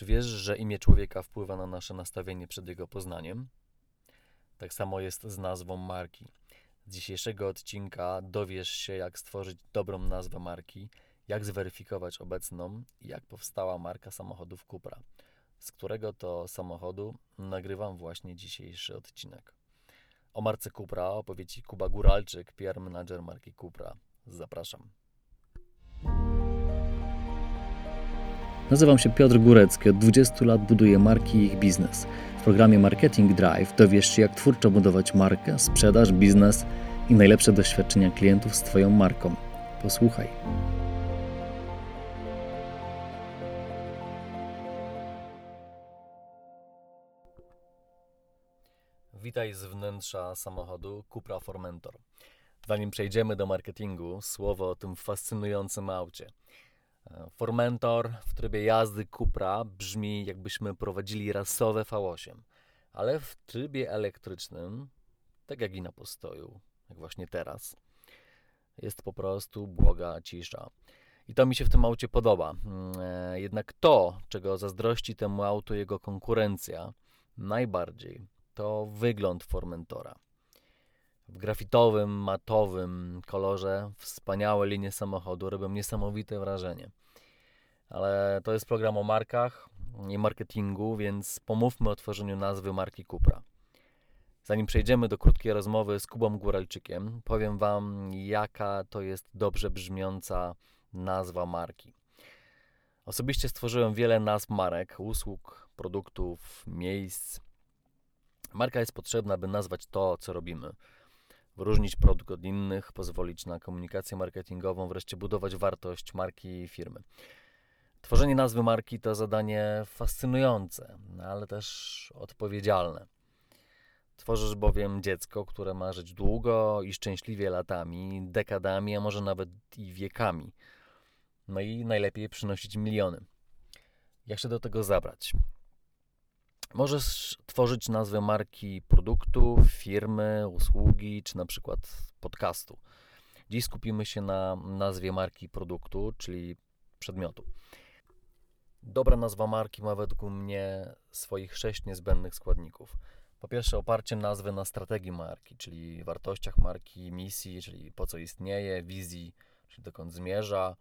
Czy wiesz, że imię człowieka wpływa na nasze nastawienie przed jego poznaniem? Tak samo jest z nazwą marki. Z dzisiejszego odcinka dowiesz się, jak stworzyć dobrą nazwę marki, jak zweryfikować obecną i jak powstała marka samochodów Cupra, z którego to samochodu nagrywam właśnie dzisiejszy odcinek. O marce Cupra opowie Ci Kuba Góralczyk, PR manager marki Cupra. Zapraszam. Nazywam się Piotr Górecki. Od 20 lat buduję marki i ich biznes. W programie Marketing Drive dowiesz się, jak twórczo budować markę, sprzedaż, biznes i najlepsze doświadczenia klientów z Twoją marką. Posłuchaj. Witaj z wnętrza samochodu Cupra Formentor. Zanim przejdziemy do marketingu, słowo o tym fascynującym aucie. Formentor w trybie jazdy Cupra brzmi jakbyśmy prowadzili rasowe V8, ale w trybie elektrycznym, tak jak i na postoju, jak właśnie teraz, jest po prostu błoga cisza. I to mi się w tym aucie podoba. E, jednak to, czego zazdrości temu autu jego konkurencja najbardziej, to wygląd Formentora. W grafitowym, matowym kolorze wspaniałe linie samochodu robią niesamowite wrażenie. Ale to jest program o markach i marketingu, więc pomówmy o tworzeniu nazwy marki Cupra. Zanim przejdziemy do krótkiej rozmowy z Kubą Góralczykiem, powiem Wam, jaka to jest dobrze brzmiąca nazwa marki. Osobiście stworzyłem wiele nazw marek, usług, produktów, miejsc. Marka jest potrzebna, by nazwać to, co robimy wyróżnić produkt od innych, pozwolić na komunikację marketingową, wreszcie budować wartość marki i firmy. Tworzenie nazwy marki to zadanie fascynujące, ale też odpowiedzialne. Tworzysz bowiem dziecko, które ma żyć długo i szczęśliwie latami, dekadami, a może nawet i wiekami. No i najlepiej przynosić miliony. Jak się do tego zabrać? Możesz tworzyć nazwę marki produktu, firmy, usługi, czy na przykład podcastu. Dziś skupimy się na nazwie marki produktu, czyli przedmiotu. Dobra nazwa marki ma według mnie swoich sześć niezbędnych składników. Po pierwsze, oparcie nazwy na strategii marki, czyli wartościach marki, misji, czyli po co istnieje, wizji, czyli dokąd zmierza,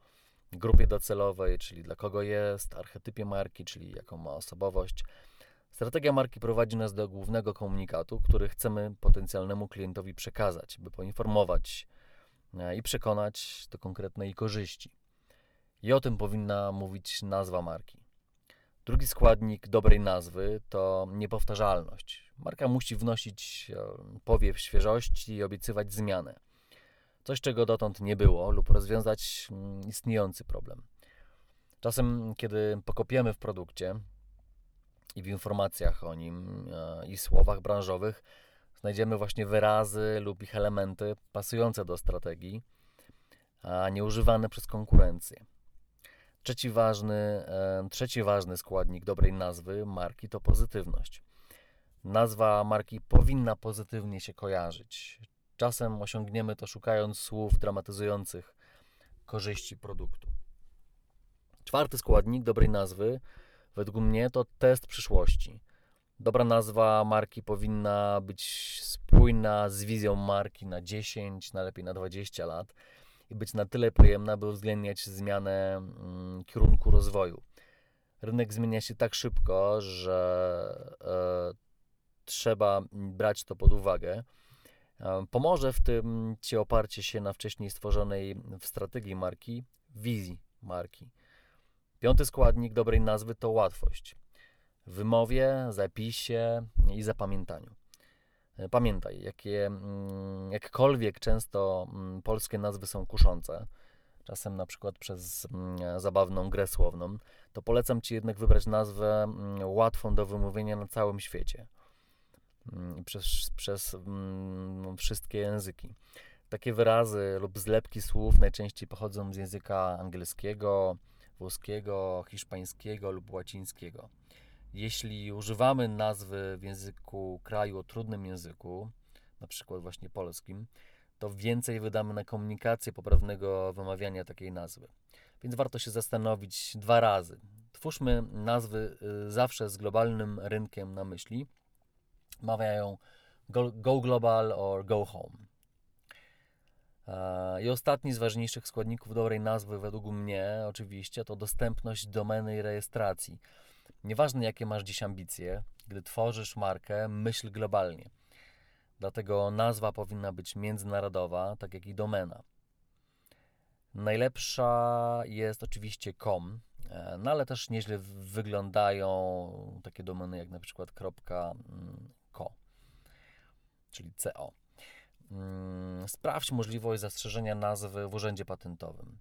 grupie docelowej, czyli dla kogo jest, archetypie marki, czyli jaką ma osobowość Strategia marki prowadzi nas do głównego komunikatu, który chcemy potencjalnemu klientowi przekazać, by poinformować e, i przekonać do konkretnej korzyści. I o tym powinna mówić nazwa marki. Drugi składnik dobrej nazwy to niepowtarzalność. Marka musi wnosić e, powiew świeżości i obiecywać zmianę. Coś, czego dotąd nie było, lub rozwiązać mm, istniejący problem. Czasem, kiedy pokopiemy w produkcie, i w informacjach o nim e, i słowach branżowych znajdziemy właśnie wyrazy lub ich elementy pasujące do strategii, a nie używane przez konkurencję. Trzeci ważny, e, trzeci ważny składnik dobrej nazwy marki to pozytywność. Nazwa marki powinna pozytywnie się kojarzyć. Czasem osiągniemy to szukając słów dramatyzujących korzyści produktu. Czwarty składnik dobrej nazwy Według mnie to test przyszłości. Dobra nazwa marki powinna być spójna z wizją marki na 10, najlepiej na 20 lat i być na tyle pojemna, by uwzględniać zmianę mm, kierunku rozwoju. Rynek zmienia się tak szybko, że e, trzeba brać to pod uwagę. E, pomoże w tym Ci oparcie się na wcześniej stworzonej w strategii marki wizji marki. Piąty składnik dobrej nazwy to łatwość. W wymowie, zapisie i zapamiętaniu. E, pamiętaj, jakie, mm, jakkolwiek często mm, polskie nazwy są kuszące, czasem na przykład przez mm, zabawną grę słowną, to polecam Ci jednak wybrać nazwę łatwą do wymówienia na całym świecie przez, przez wszystkie języki. Takie wyrazy lub zlepki słów najczęściej pochodzą z języka angielskiego, włoskiego, hiszpańskiego lub łacińskiego. Jeśli używamy nazwy w języku kraju o trudnym języku, na przykład właśnie polskim, to więcej wydamy na komunikację poprawnego wymawiania takiej nazwy. Więc warto się zastanowić dwa razy, Twórzmy nazwy y, zawsze z globalnym rynkiem na myśli. Mawiają go, go global or go home. E, I ostatni z ważniejszych składników dobrej nazwy, według mnie, oczywiście, to dostępność domeny i rejestracji. Nieważne, jakie masz dziś ambicje, gdy tworzysz markę, myśl globalnie. Dlatego nazwa powinna być międzynarodowa, tak jak i domena. Najlepsza jest oczywiście .com, e, no ale też nieźle wyglądają takie domeny jak na przykład .co, czyli .co. Mm, sprawdź możliwość zastrzeżenia nazwy w urzędzie patentowym,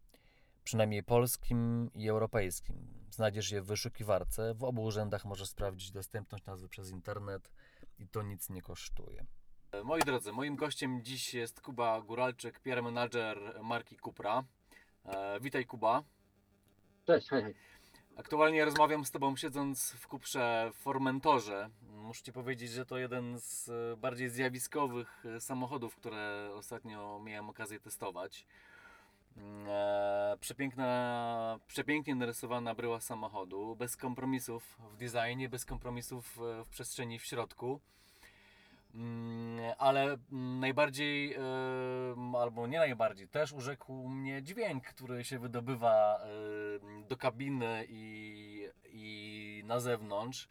przynajmniej polskim i europejskim. Znajdziesz je w wyszukiwarce. W obu urzędach możesz sprawdzić dostępność nazwy przez internet i to nic nie kosztuje. Moi drodzy, moim gościem dziś jest Kuba Góralczyk, PR manager marki Cupra. E, witaj Kuba. Cześć, hej, hej. Aktualnie rozmawiam z Tobą siedząc w Kuprze w Formentorze. Muszę Ci powiedzieć, że to jeden z e, bardziej zjawiskowych e, samochodów, które ostatnio miałem okazję testować. E, przepiękna, przepięknie narysowana bryła samochodu, bez kompromisów w designie, bez kompromisów w przestrzeni w środku. Mm, ale najbardziej, albo nie najbardziej, też urzekł mnie dźwięk, który się wydobywa do kabiny i, i na zewnątrz,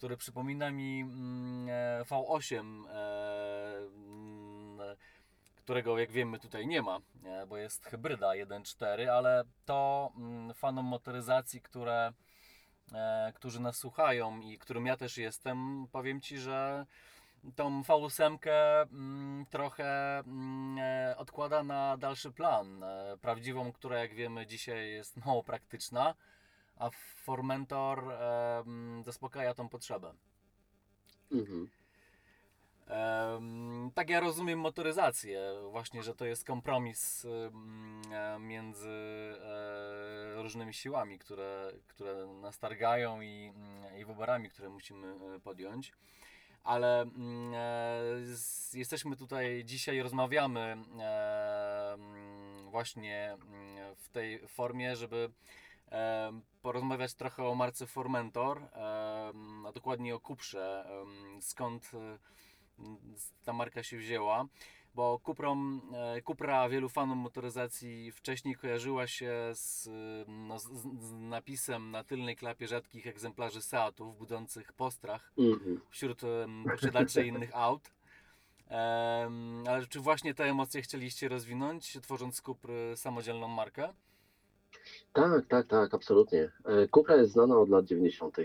który przypomina mi mm, e, V8, e, mm, którego jak wiemy tutaj nie ma, bo jest hybryda 1.4, ale to fanom motoryzacji, które, e, którzy nas słuchają i którym ja też jestem, powiem Ci, że tą V8 mm, trochę mm, e, odkłada na dalszy plan. E, prawdziwą, która jak wiemy dzisiaj jest mało praktyczna, a Formentor e, mm, zaspokaja tą potrzebę. Mhm. Tak ja rozumiem motoryzację, właśnie, że to jest kompromis między różnymi siłami, które, które nas targają i, i wyborami, które musimy podjąć ale mm, e, jesteśmy tutaj dzisiaj, rozmawiamy e, mm, właśnie mm, w tej formie, żeby e, porozmawiać trochę o marce Formentor, a dokładnie o Kuprze, skąd ta marka się wzięła bo Cuprom, e, Cupra wielu fanom motoryzacji wcześniej kojarzyła się z, no, z, z, napisem na tylnej klapie rzadkich egzemplarzy Seatów budzących postrach mm-hmm. wśród posiadaczy innych aut. Um, ale czy właśnie te emocje chcieliście rozwinąć, tworząc Cupry samodzielną markę? Tak, tak, tak, absolutnie. E, Cupra jest znana od lat 90. E,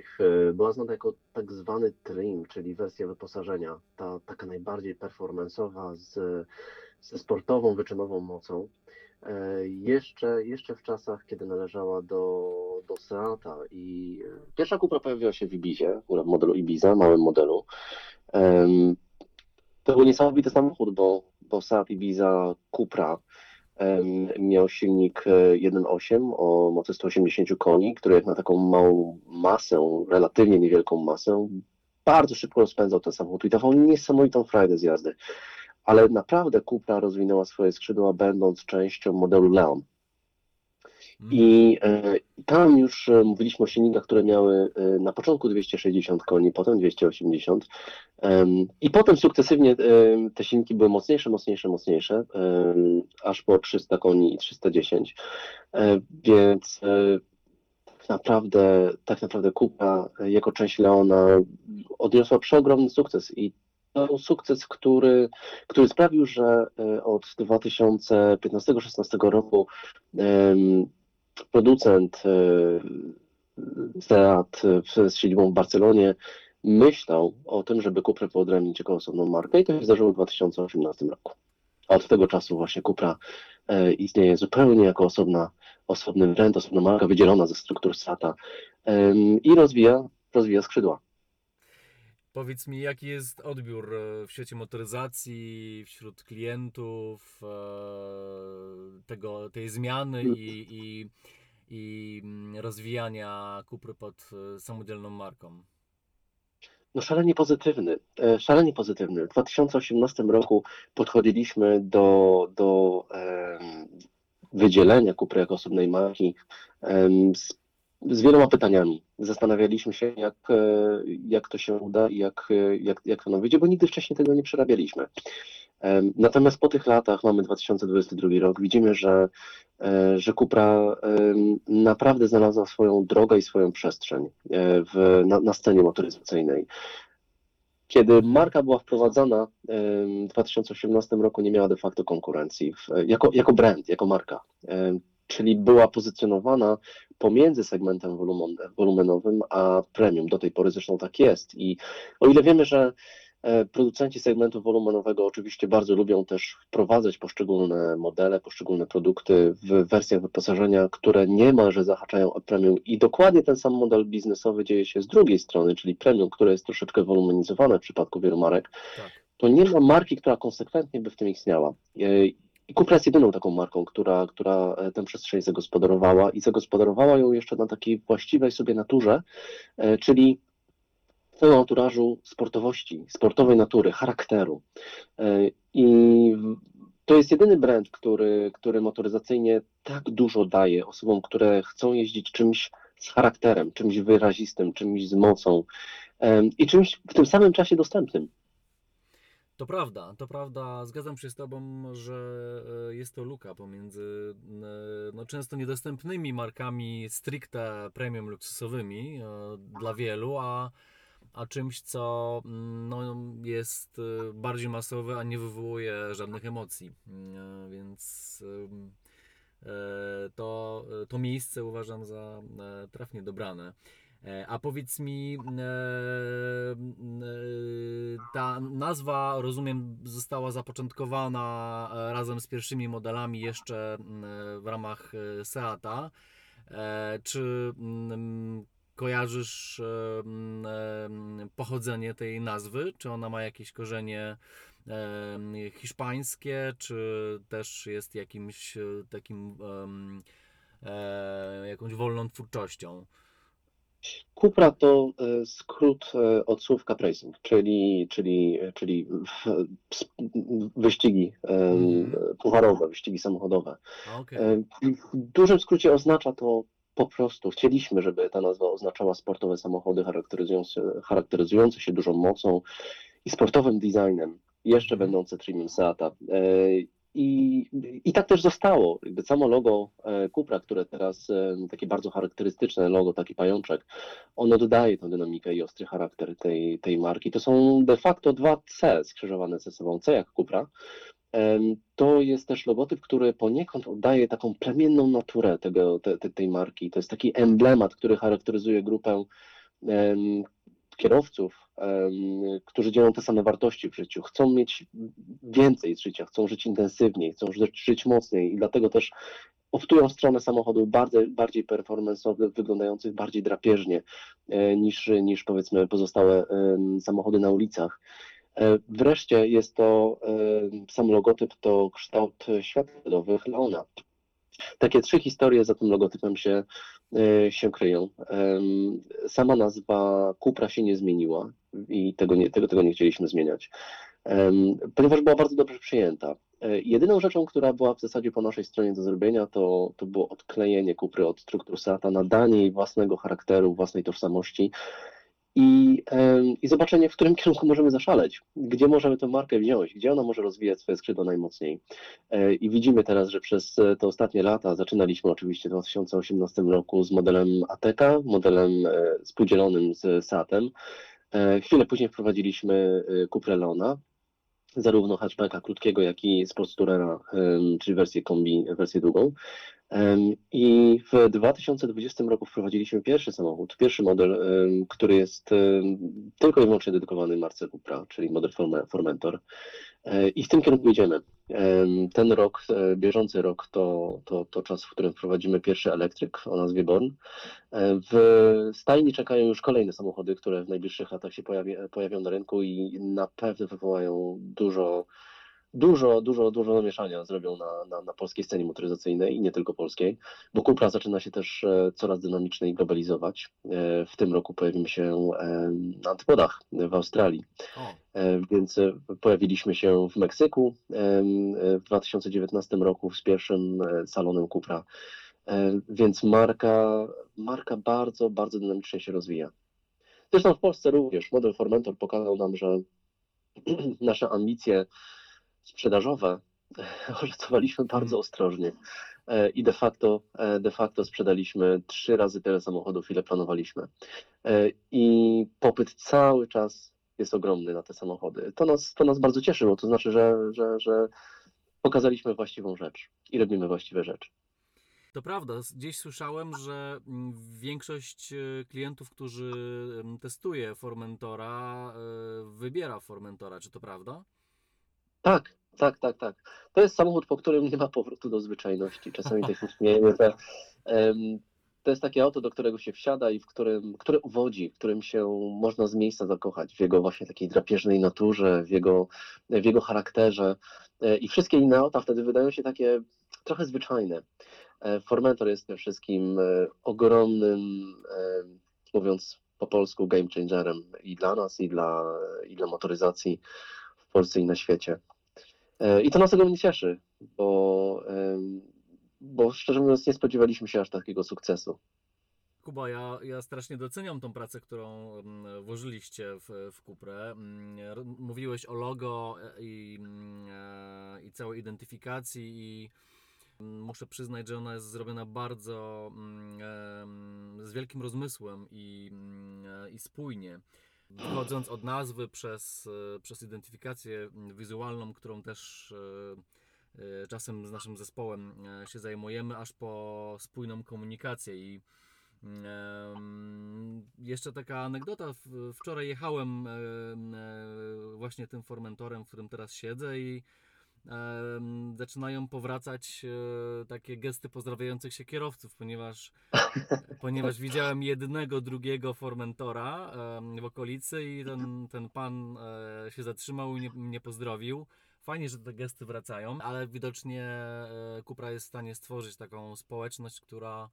była znana jako tak zwany trim, czyli wersja wyposażenia, ta taka najbardziej performanceowa z, ze sportową, wyczynową mocą. E, jeszcze, jeszcze w czasach, kiedy należała do, do Seata i pierwsza Cupra pojawiła się w Ibizie, w modelu Ibiza, małym modelu. To był niesamowity samochód, bo, bo Seat Ibiza Cupra miał silnik 1.8 e, o mocy 180 koni, który jak na taką małą masę, relatywnie niewielką masę, bardzo szybko rozpędzał ten samochód i dawał niesamowitą frajdę z jazdy. Ale naprawdę Cupra rozwinęła swoje skrzydła, będąc częścią modelu Leon. I e, tam już e, mówiliśmy o silnikach, które miały e, na początku 260 koni, potem 280 i potem sukcesywnie te silniki były mocniejsze, mocniejsze, mocniejsze, aż po 300 koni i 310. Więc tak naprawdę, tak naprawdę Kupa jako część Leona odniosła przeogromny sukces. I to sukces, który, który sprawił, że od 2015-16 roku producent e, Seat z siedzibą w Barcelonie myślał o tym, żeby Cupra wyodrębnić jako osobną markę i to się zdarzyło w 2018 roku. A od tego czasu właśnie Cupra e, istnieje zupełnie jako osobna, osobny brand, osobna marka wydzielona ze struktur Seata i rozwija, rozwija skrzydła. Powiedz mi, jaki jest odbiór e, w świecie motoryzacji, wśród klientów, e, tego, tej zmiany i, i, i mm, rozwijania Kupry pod e, samodzielną marką? No szalenie pozytywny, szalenie pozytywny. W 2018 roku podchodziliśmy do, do um, wydzielenia Kupry jako osobnej marki um, z z wieloma pytaniami. Zastanawialiśmy się, jak, jak to się uda i jak, jak, jak to nam wyjdzie, bo nigdy wcześniej tego nie przerabialiśmy. Natomiast po tych latach, mamy 2022 rok, widzimy, że, że Cupra naprawdę znalazła swoją drogę i swoją przestrzeń w, na, na scenie motoryzacyjnej. Kiedy marka była wprowadzana w 2018 roku, nie miała de facto konkurencji w, jako, jako brand, jako marka. Czyli była pozycjonowana pomiędzy segmentem wolumenowym a premium. Do tej pory zresztą tak jest. I o ile wiemy, że E, producenci segmentu wolumenowego oczywiście bardzo lubią też wprowadzać poszczególne modele, poszczególne produkty w wersjach wyposażenia, które niemalże zahaczają o premium i dokładnie ten sam model biznesowy dzieje się z drugiej strony, czyli premium, które jest troszeczkę wolumenizowane w przypadku wielu marek. Tak. To nie ma marki, która konsekwentnie by w tym istniała. E, I Cupra jest jedyną taką marką, która, która e, tę przestrzeń zagospodarowała i zagospodarowała ją jeszcze na takiej właściwej sobie naturze, czyli całym anturażu sportowości, sportowej natury, charakteru. E, I to jest jedyny brand, który, który motoryzacyjnie tak dużo daje osobom, które chcą jeździć czymś z charakterem, czymś wyrazistym, czymś z mocą e, i czymś w tym samym czasie dostępnym. To prawda, to prawda. Zgadzam się z Tobą, że e, jest to luka pomiędzy no, często niedostępnymi markami stricte premium luksusowymi dla wielu, a a czymś, co mm, no, jest bardziej masowe, a nie wywołuje żadnych emocji. Więc e, to, to miejsce uważam za e, trafnie dobrane. E, a powiedz mi, ta nazwa, rozumiem, została zapoczątkowana razem z pierwszymi modelami jeszcze w ramach Seata. Czy kojarzysz pochodzenie tej nazwy? Czy ona ma jakieś korzenie hiszpańskie, czy też jest jakimś e, takim e, jakąś wolną twórczością? Cupra to e, skrót od słów racing, czyli, czyli, czyli wyścigi mm. pucharowe, wyścigi samochodowe. Okay. W dużym skrócie oznacza to po prostu chcieliśmy, żeby ta nazwa oznaczała sportowe samochody charakteryzujące, charakteryzujące się dużą mocą i sportowym designem, jeszcze mhm. będące Trimium Seata. E, I, I tak też zostało. Jakby samo logo e, Cupra, które teraz e, takie bardzo charakterystyczne logo, taki pajączek, ono dodaje tę dynamikę i ostry charakter tej, tej marki. To są de facto dwa C skrzyżowane ze sobą. C jak Cupra, to jest też logotyp, który poniekąd oddaje taką plemienną naturę tego, te, te, tej marki. To jest taki emblemat, który charakteryzuje grupę kierowców, którzy dzielą te same wartości w życiu. Chcą mieć więcej z życia, chcą żyć intensywniej, chcą żyć, mocniej i dlatego też optują stronę samochodów bardziej, bardziej performance'owych, wyglądających bardziej drapieżnie e, niż, niż powiedzmy pozostałe samochody na ulicach. E, wreszcie jest to sam logotyp, to kształt światłowych Leona. Takie trzy historie za tym logotypem się, się kryją. Sama nazwa Kupra się nie zmieniła i tego nie, tego, tego nie chcieliśmy zmieniać, ponieważ była bardzo dobrze przyjęta. Jedyną rzeczą, która była w zasadzie po naszej stronie do zrobienia, to, to było odklejenie Kupry od struktur SATA, nadanie jej własnego charakteru, własnej tożsamości i, i zobaczenie, w którym kierunku możemy zaszaleć, gdzie możemy tę markę wziąć, gdzie ona może rozwijać swoje skrzydła najmocniej. E, I widzimy teraz, że przez te ostatnie lata, zaczynaliśmy oczywiście w 2018 roku z modelem ATK, modelem e, spółdzielonym z SAT-em. E, chwilę później wprowadziliśmy Cupra Leona, zarówno hatchbacka krótkiego, jak i Sportstourera, czyli wersję kombi, wersję długą. I w 2020 roku wprowadziliśmy pierwszy samochód, pierwszy model, który jest tylko i wyłącznie dedykowany marce Cupra, czyli model Formentor. E, I w tym kierunku idziemy. Ten rok, e, bieżący rok, to, to, to czas, w którym wprowadzimy pierwszy elektryk o nazwie Born. E, w stajni czekają już kolejne samochody, które w najbliższych latach się pojawi, pojawią na rynku i na pewno wywołają dużo dużo, dużo, dużo namieszania zrobią na, na, na polskiej scenie motoryzacyjnej i nie tylko polskiej, bo Cupra zaczyna się też e, coraz dynamiczniej globalizować. E, w tym roku pojawimy się e, na antypodach w Australii, więc pojawiliśmy się w Meksyku w 2019 roku z pierwszym salonem Cupra E, więc marka, marka bardzo, bardzo dynamicznie się rozwija. Zresztą w Polsce również model Formentor pokazał nam, że nasze ambicje sprzedażowe oszacowaliśmy bardzo ostrożnie e, i de facto, e, de facto sprzedaliśmy trzy razy tyle samochodów, ile planowaliśmy. I popyt cały czas jest ogromny na te samochody. To nas, to nas bardzo cieszy, bo to znaczy, że, że, że pokazaliśmy właściwą rzecz i robimy właściwe rzeczy. To prawda, gdzieś słyszałem, że mm, większość e, klientów, którzy testuje Formentora, e, wybiera Formentora. Czy to prawda? Tak, tak, tak, tak. To jest samochód, po którym nie ma powrotu do zwyczajności. Czasami tak się że um, to jest takie auto, do którego się wsiada i w którym, które uwodzi, w którym się można z miejsca zakochać, w jego właśnie takiej drapieżnej naturze, w jego, w jego charakterze. E, I wszystkie inne auta wtedy wydają się takie trochę zwyczajne. E, Formentor jest tym wszystkim e, ogromnym, mówiąc po polsku, game changerem i dla nas, i dla, i dla motoryzacji w Polsce i na świecie. I to nas ogromnie cieszy, bo bo szczerze mówiąc nie spodziewaliśmy się aż takiego sukcesu. Kuba, ja, ja strasznie doceniam tą pracę, którą mm, włożyliście w, w Kuprę. Mm, mówiłeś o logo e, i, mm, e, i całej identyfikacji i muszę przyznać, że ona jest zrobiona bardzo z wielkim rozmysłem i, i spójnie. Wchodząc od nazwy przez, e, przez identyfikację wizualną, którą też Y, czasem z naszym zespołem e, się zajmujemy, aż po spójną komunikację i jeszcze taka anegdota. Wczoraj jechałem e, właśnie tym formentorem, w którym teraz siedzę i zaczynają powracać e, takie gesty pozdrawiających się kierowców, ponieważ, ponieważ widziałem jednego, drugiego formentora w okolicy i ten, ten pan się zatrzymał i mnie pozdrowił. Fajnie, że te gesty wracają, ale widocznie e, Kupra jest w stanie stworzyć taką społeczność, która,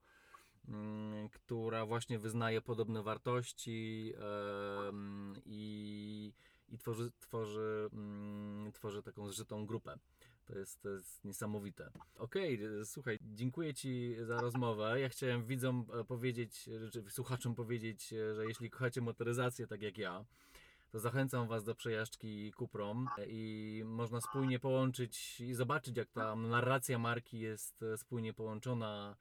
mm, która właśnie wyznaje podobne wartości i, i tworzy, tworzy, mm, tworzy taką zżytą grupę. To jest, to jest niesamowite. Okej, okay, słuchaj, dziękuję Ci za rozmowę. Ja chciałem widzom e, powiedzieć, czy słuchaczom powiedzieć, e, że jeśli kochacie motoryzację tak jak ja, to zachęcam Was do przejażdżki Kuprą i można spójnie połączyć i zobaczyć, jak ta narracja marki jest e, spójnie połączona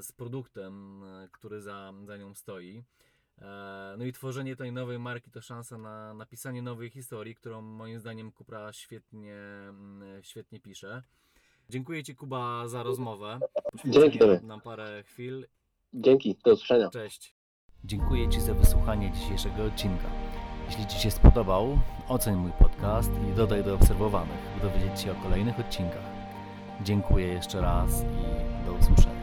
z produktem, który za, za nią stoi. No i tworzenie tej nowej marki to szansa na napisanie nowej historii, którą moim zdaniem Kupra świetnie, mm, świetnie pisze. Dziękuję Ci Kuba za rozmowę. Dzięki nam parę chwil. Dzięki, do usłyszenia. Cześć. Dziękuję Ci za wysłuchanie dzisiejszego odcinka. Jeśli Ci się spodobał, oceń mój podcast i dodaj do obserwowanych, by dowiedzieć się o kolejnych odcinkach. Dziękuję jeszcze raz i do usłyszenia.